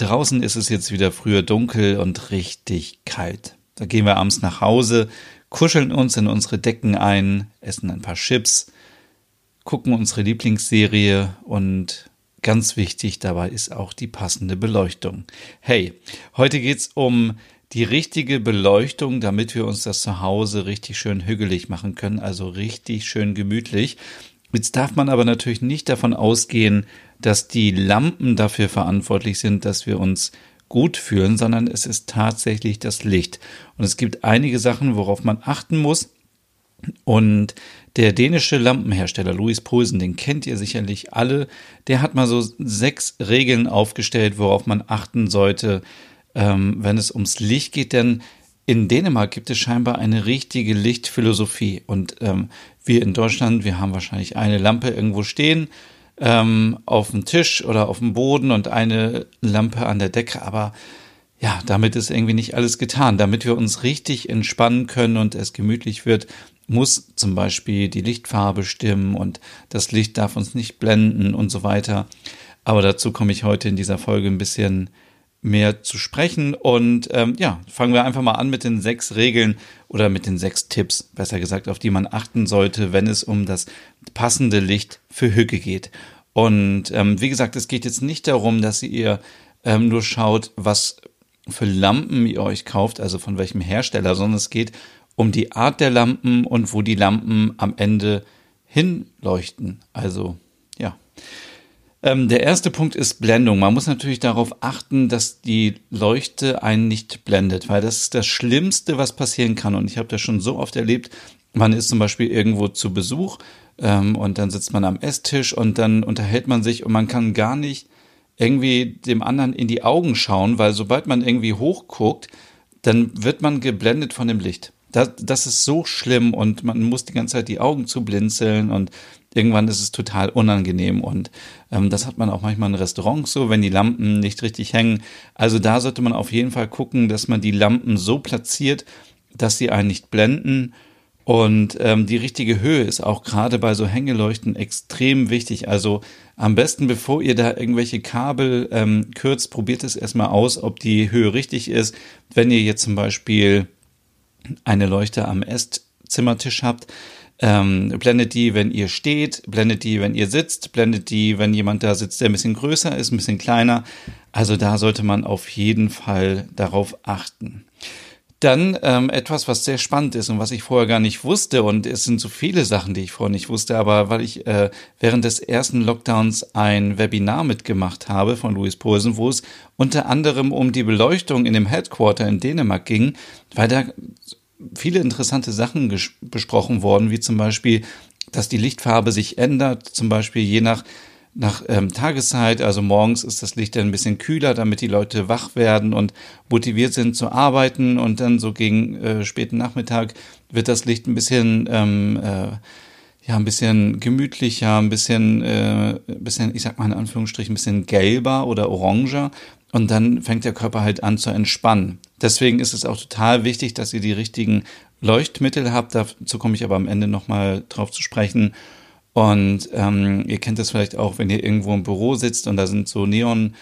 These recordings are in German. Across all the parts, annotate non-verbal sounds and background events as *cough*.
Draußen ist es jetzt wieder früher dunkel und richtig kalt. Da gehen wir abends nach Hause, kuscheln uns in unsere Decken ein, essen ein paar Chips, gucken unsere Lieblingsserie und ganz wichtig dabei ist auch die passende Beleuchtung. Hey, heute geht's um die richtige Beleuchtung, damit wir uns das zu Hause richtig schön hügelig machen können, also richtig schön gemütlich. Jetzt darf man aber natürlich nicht davon ausgehen, dass die Lampen dafür verantwortlich sind, dass wir uns gut fühlen, sondern es ist tatsächlich das Licht. Und es gibt einige Sachen, worauf man achten muss. Und der dänische Lampenhersteller Louis Poulsen, den kennt ihr sicherlich alle, der hat mal so sechs Regeln aufgestellt, worauf man achten sollte, ähm, wenn es ums Licht geht. Denn in Dänemark gibt es scheinbar eine richtige Lichtphilosophie. Und ähm, wir in Deutschland, wir haben wahrscheinlich eine Lampe irgendwo stehen, ähm, auf dem Tisch oder auf dem Boden und eine Lampe an der Decke. Aber ja, damit ist irgendwie nicht alles getan. Damit wir uns richtig entspannen können und es gemütlich wird, muss zum Beispiel die Lichtfarbe stimmen und das Licht darf uns nicht blenden und so weiter. Aber dazu komme ich heute in dieser Folge ein bisschen mehr zu sprechen. Und ähm, ja, fangen wir einfach mal an mit den sechs Regeln oder mit den sechs Tipps, besser gesagt, auf die man achten sollte, wenn es um das passende Licht für Hücke geht. Und ähm, wie gesagt, es geht jetzt nicht darum, dass ihr ähm, nur schaut, was für Lampen ihr euch kauft, also von welchem Hersteller, sondern es geht um die Art der Lampen und wo die Lampen am Ende hinleuchten. Also ja. Ähm, der erste Punkt ist Blendung. Man muss natürlich darauf achten, dass die Leuchte einen nicht blendet, weil das ist das Schlimmste, was passieren kann. Und ich habe das schon so oft erlebt. Man ist zum Beispiel irgendwo zu Besuch ähm, und dann sitzt man am Esstisch und dann unterhält man sich und man kann gar nicht irgendwie dem anderen in die Augen schauen, weil sobald man irgendwie hochguckt, dann wird man geblendet von dem Licht. Das, das ist so schlimm und man muss die ganze Zeit die Augen zu blinzeln und irgendwann ist es total unangenehm und ähm, das hat man auch manchmal in Restaurants so, wenn die Lampen nicht richtig hängen. Also da sollte man auf jeden Fall gucken, dass man die Lampen so platziert, dass sie einen nicht blenden und ähm, die richtige Höhe ist auch gerade bei so Hängeleuchten extrem wichtig. Also am besten, bevor ihr da irgendwelche Kabel ähm, kürzt, probiert es erstmal aus, ob die Höhe richtig ist. Wenn ihr jetzt zum Beispiel eine Leuchte am Esszimmertisch habt, ähm, blendet die, wenn ihr steht, blendet die, wenn ihr sitzt, blendet die, wenn jemand da sitzt, der ein bisschen größer ist, ein bisschen kleiner. Also da sollte man auf jeden Fall darauf achten. Dann ähm, etwas, was sehr spannend ist und was ich vorher gar nicht wusste, und es sind so viele Sachen, die ich vorher nicht wusste, aber weil ich äh, während des ersten Lockdowns ein Webinar mitgemacht habe von Louis Poulsen, wo es unter anderem um die Beleuchtung in dem Headquarter in Dänemark ging, weil da viele interessante Sachen besprochen worden, wie zum Beispiel, dass die Lichtfarbe sich ändert, zum Beispiel je nach nach ähm, Tageszeit, also morgens ist das Licht dann ein bisschen kühler, damit die Leute wach werden und motiviert sind zu arbeiten und dann so gegen äh, späten Nachmittag wird das Licht ein bisschen ähm, äh, ja ein bisschen gemütlicher, ein bisschen äh, ein bisschen ich sag mal in Anführungsstrichen ein bisschen gelber oder oranger und dann fängt der Körper halt an zu entspannen. Deswegen ist es auch total wichtig, dass ihr die richtigen Leuchtmittel habt. Dazu komme ich aber am Ende nochmal drauf zu sprechen. Und ähm, ihr kennt das vielleicht auch, wenn ihr irgendwo im Büro sitzt und da sind so Neon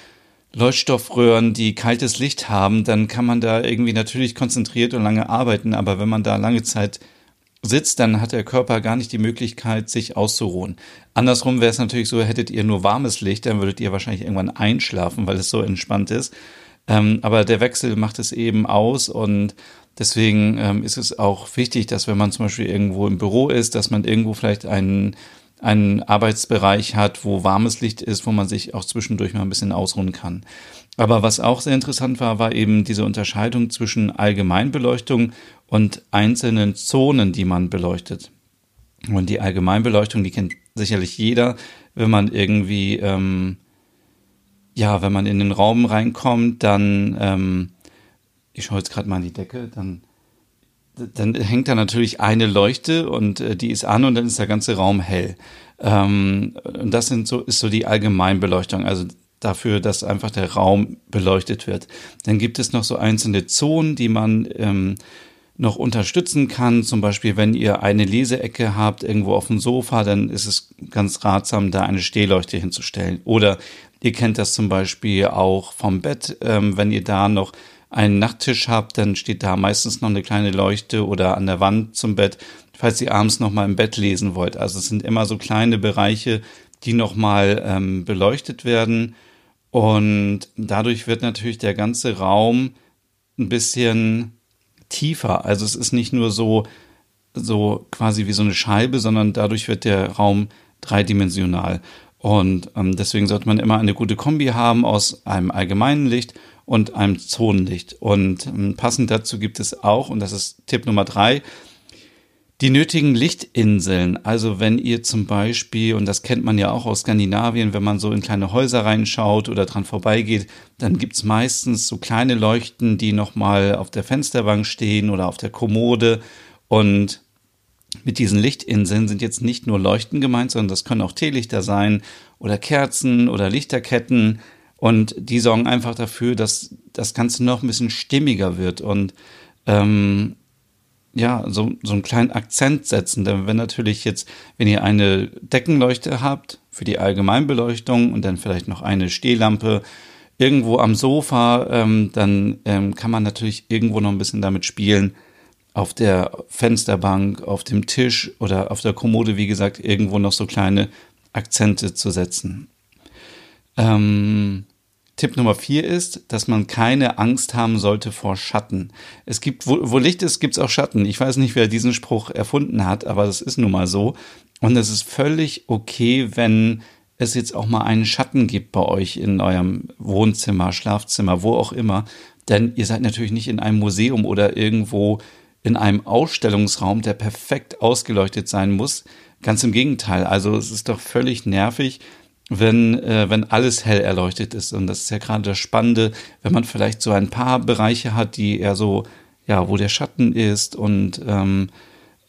Leuchtstoffröhren, die kaltes Licht haben, dann kann man da irgendwie natürlich konzentriert und lange arbeiten, aber wenn man da lange Zeit sitzt, dann hat der Körper gar nicht die Möglichkeit, sich auszuruhen. Andersrum wäre es natürlich so, hättet ihr nur warmes Licht, dann würdet ihr wahrscheinlich irgendwann einschlafen, weil es so entspannt ist. Ähm, aber der Wechsel macht es eben aus und deswegen ähm, ist es auch wichtig, dass wenn man zum Beispiel irgendwo im Büro ist, dass man irgendwo vielleicht einen, einen Arbeitsbereich hat, wo warmes Licht ist, wo man sich auch zwischendurch mal ein bisschen ausruhen kann. Aber was auch sehr interessant war, war eben diese Unterscheidung zwischen Allgemeinbeleuchtung und einzelnen Zonen, die man beleuchtet. Und die Allgemeinbeleuchtung, die kennt sicherlich jeder, wenn man irgendwie ähm, ja, wenn man in den Raum reinkommt, dann, ähm, ich schaue jetzt gerade mal an die Decke, dann, dann hängt da natürlich eine Leuchte und äh, die ist an und dann ist der ganze Raum hell. Ähm, und das sind so, ist so die Allgemeinbeleuchtung, also dafür, dass einfach der Raum beleuchtet wird. Dann gibt es noch so einzelne Zonen, die man ähm, noch unterstützen kann. Zum Beispiel, wenn ihr eine Leseecke habt irgendwo auf dem Sofa, dann ist es ganz ratsam, da eine Stehleuchte hinzustellen. Oder ihr kennt das zum Beispiel auch vom Bett, ähm, wenn ihr da noch einen Nachttisch habt, dann steht da meistens noch eine kleine Leuchte oder an der Wand zum Bett, falls ihr abends noch mal im Bett lesen wollt. Also es sind immer so kleine Bereiche, die noch mal ähm, beleuchtet werden und dadurch wird natürlich der ganze Raum ein bisschen tiefer. Also es ist nicht nur so, so quasi wie so eine Scheibe, sondern dadurch wird der Raum dreidimensional. Und ähm, deswegen sollte man immer eine gute Kombi haben aus einem allgemeinen Licht und einem Zonenlicht. Und ähm, passend dazu gibt es auch, und das ist Tipp Nummer drei, die nötigen Lichtinseln, also wenn ihr zum Beispiel, und das kennt man ja auch aus Skandinavien, wenn man so in kleine Häuser reinschaut oder dran vorbeigeht, dann gibt's meistens so kleine Leuchten, die nochmal auf der Fensterbank stehen oder auf der Kommode. Und mit diesen Lichtinseln sind jetzt nicht nur Leuchten gemeint, sondern das können auch Teelichter sein oder Kerzen oder Lichterketten. Und die sorgen einfach dafür, dass das Ganze noch ein bisschen stimmiger wird. Und ähm, ja, so, so einen kleinen Akzent setzen. Denn wenn natürlich jetzt, wenn ihr eine Deckenleuchte habt für die Allgemeinbeleuchtung und dann vielleicht noch eine Stehlampe irgendwo am Sofa, ähm, dann ähm, kann man natürlich irgendwo noch ein bisschen damit spielen. Auf der Fensterbank, auf dem Tisch oder auf der Kommode, wie gesagt, irgendwo noch so kleine Akzente zu setzen. Ähm, Tipp Nummer vier ist, dass man keine Angst haben sollte vor Schatten. Es gibt, wo, wo Licht ist, gibt es auch Schatten. Ich weiß nicht, wer diesen Spruch erfunden hat, aber das ist nun mal so. Und es ist völlig okay, wenn es jetzt auch mal einen Schatten gibt bei euch in eurem Wohnzimmer, Schlafzimmer, wo auch immer. Denn ihr seid natürlich nicht in einem Museum oder irgendwo in einem Ausstellungsraum, der perfekt ausgeleuchtet sein muss. Ganz im Gegenteil. Also es ist doch völlig nervig, wenn, äh, wenn alles hell erleuchtet ist. Und das ist ja gerade das Spannende, wenn man vielleicht so ein paar Bereiche hat, die eher so, ja, wo der Schatten ist und ähm,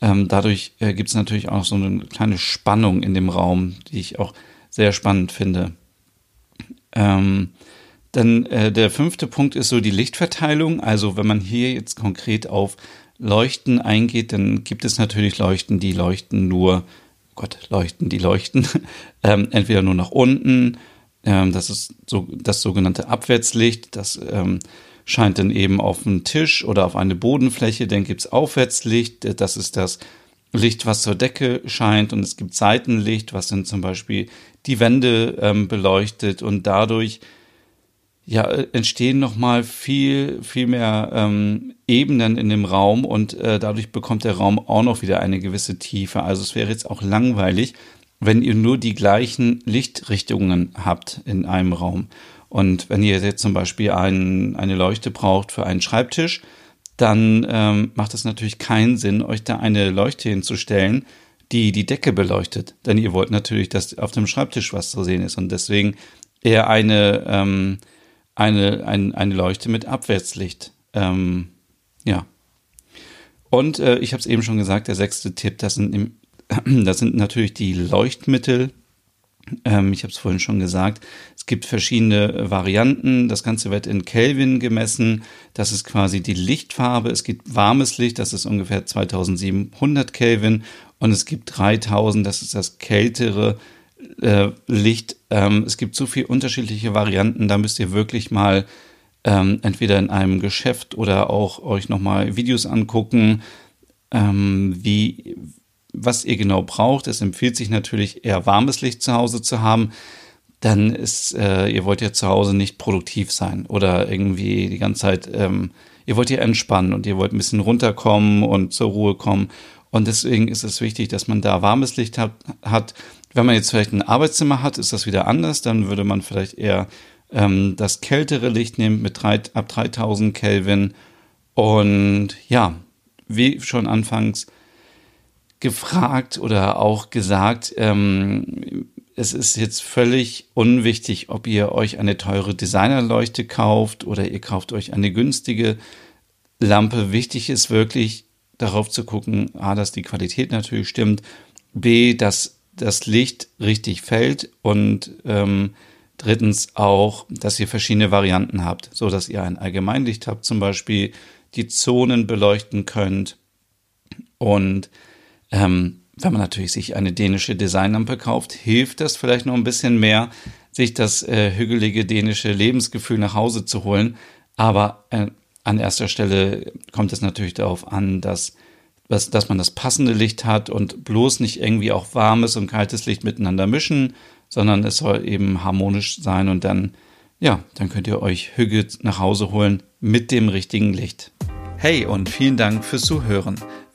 ähm, dadurch äh, gibt es natürlich auch so eine kleine Spannung in dem Raum, die ich auch sehr spannend finde. Ähm, dann äh, der fünfte Punkt ist so die Lichtverteilung. Also wenn man hier jetzt konkret auf Leuchten eingeht, dann gibt es natürlich Leuchten, die leuchten nur Gott, leuchten, die leuchten, *laughs* ähm, entweder nur nach unten, ähm, das ist so das sogenannte Abwärtslicht, das ähm, scheint dann eben auf den Tisch oder auf eine Bodenfläche, dann gibt's Aufwärtslicht, das ist das Licht, was zur Decke scheint und es gibt Seitenlicht, was dann zum Beispiel die Wände ähm, beleuchtet und dadurch ja, entstehen nochmal viel, viel mehr ähm, Ebenen in dem Raum und äh, dadurch bekommt der Raum auch noch wieder eine gewisse Tiefe. Also es wäre jetzt auch langweilig, wenn ihr nur die gleichen Lichtrichtungen habt in einem Raum. Und wenn ihr jetzt zum Beispiel ein, eine Leuchte braucht für einen Schreibtisch, dann ähm, macht es natürlich keinen Sinn, euch da eine Leuchte hinzustellen, die die Decke beleuchtet. Denn ihr wollt natürlich, dass auf dem Schreibtisch was zu sehen ist. Und deswegen eher eine ähm, eine, ein, eine Leuchte mit Abwärtslicht. Ähm, ja. Und äh, ich habe es eben schon gesagt, der sechste Tipp, das sind, im, *clears throat* das sind natürlich die Leuchtmittel. Ähm, ich habe es vorhin schon gesagt, es gibt verschiedene Varianten. Das Ganze wird in Kelvin gemessen. Das ist quasi die Lichtfarbe. Es gibt warmes Licht, das ist ungefähr 2700 Kelvin. Und es gibt 3000, das ist das kältere äh, Licht. Ähm, es gibt so viele unterschiedliche Varianten, da müsst ihr wirklich mal ähm, entweder in einem Geschäft oder auch euch nochmal Videos angucken, ähm, wie, was ihr genau braucht. Es empfiehlt sich natürlich eher warmes Licht zu Hause zu haben. Dann ist, äh, ihr wollt ja zu Hause nicht produktiv sein oder irgendwie die ganze Zeit, ähm, ihr wollt ja entspannen und ihr wollt ein bisschen runterkommen und zur Ruhe kommen. Und deswegen ist es wichtig, dass man da warmes Licht hat, hat wenn man jetzt vielleicht ein Arbeitszimmer hat, ist das wieder anders. Dann würde man vielleicht eher ähm, das kältere Licht nehmen mit drei, ab 3000 Kelvin. Und ja, wie schon anfangs gefragt oder auch gesagt, ähm, es ist jetzt völlig unwichtig, ob ihr euch eine teure Designerleuchte kauft oder ihr kauft euch eine günstige Lampe. Wichtig ist wirklich darauf zu gucken, a, dass die Qualität natürlich stimmt, b, dass das Licht richtig fällt und ähm, drittens auch, dass ihr verschiedene Varianten habt, so dass ihr ein Allgemeinlicht habt, zum Beispiel die Zonen beleuchten könnt und ähm, wenn man natürlich sich eine dänische Designlampe kauft, hilft das vielleicht noch ein bisschen mehr, sich das äh, hügelige dänische Lebensgefühl nach Hause zu holen. Aber äh, an erster Stelle kommt es natürlich darauf an, dass, dass, dass man das passende Licht hat und bloß nicht irgendwie auch warmes und kaltes Licht miteinander mischen, sondern es soll eben harmonisch sein und dann, ja, dann könnt ihr euch Hügge nach Hause holen mit dem richtigen Licht. Hey und vielen Dank fürs Zuhören.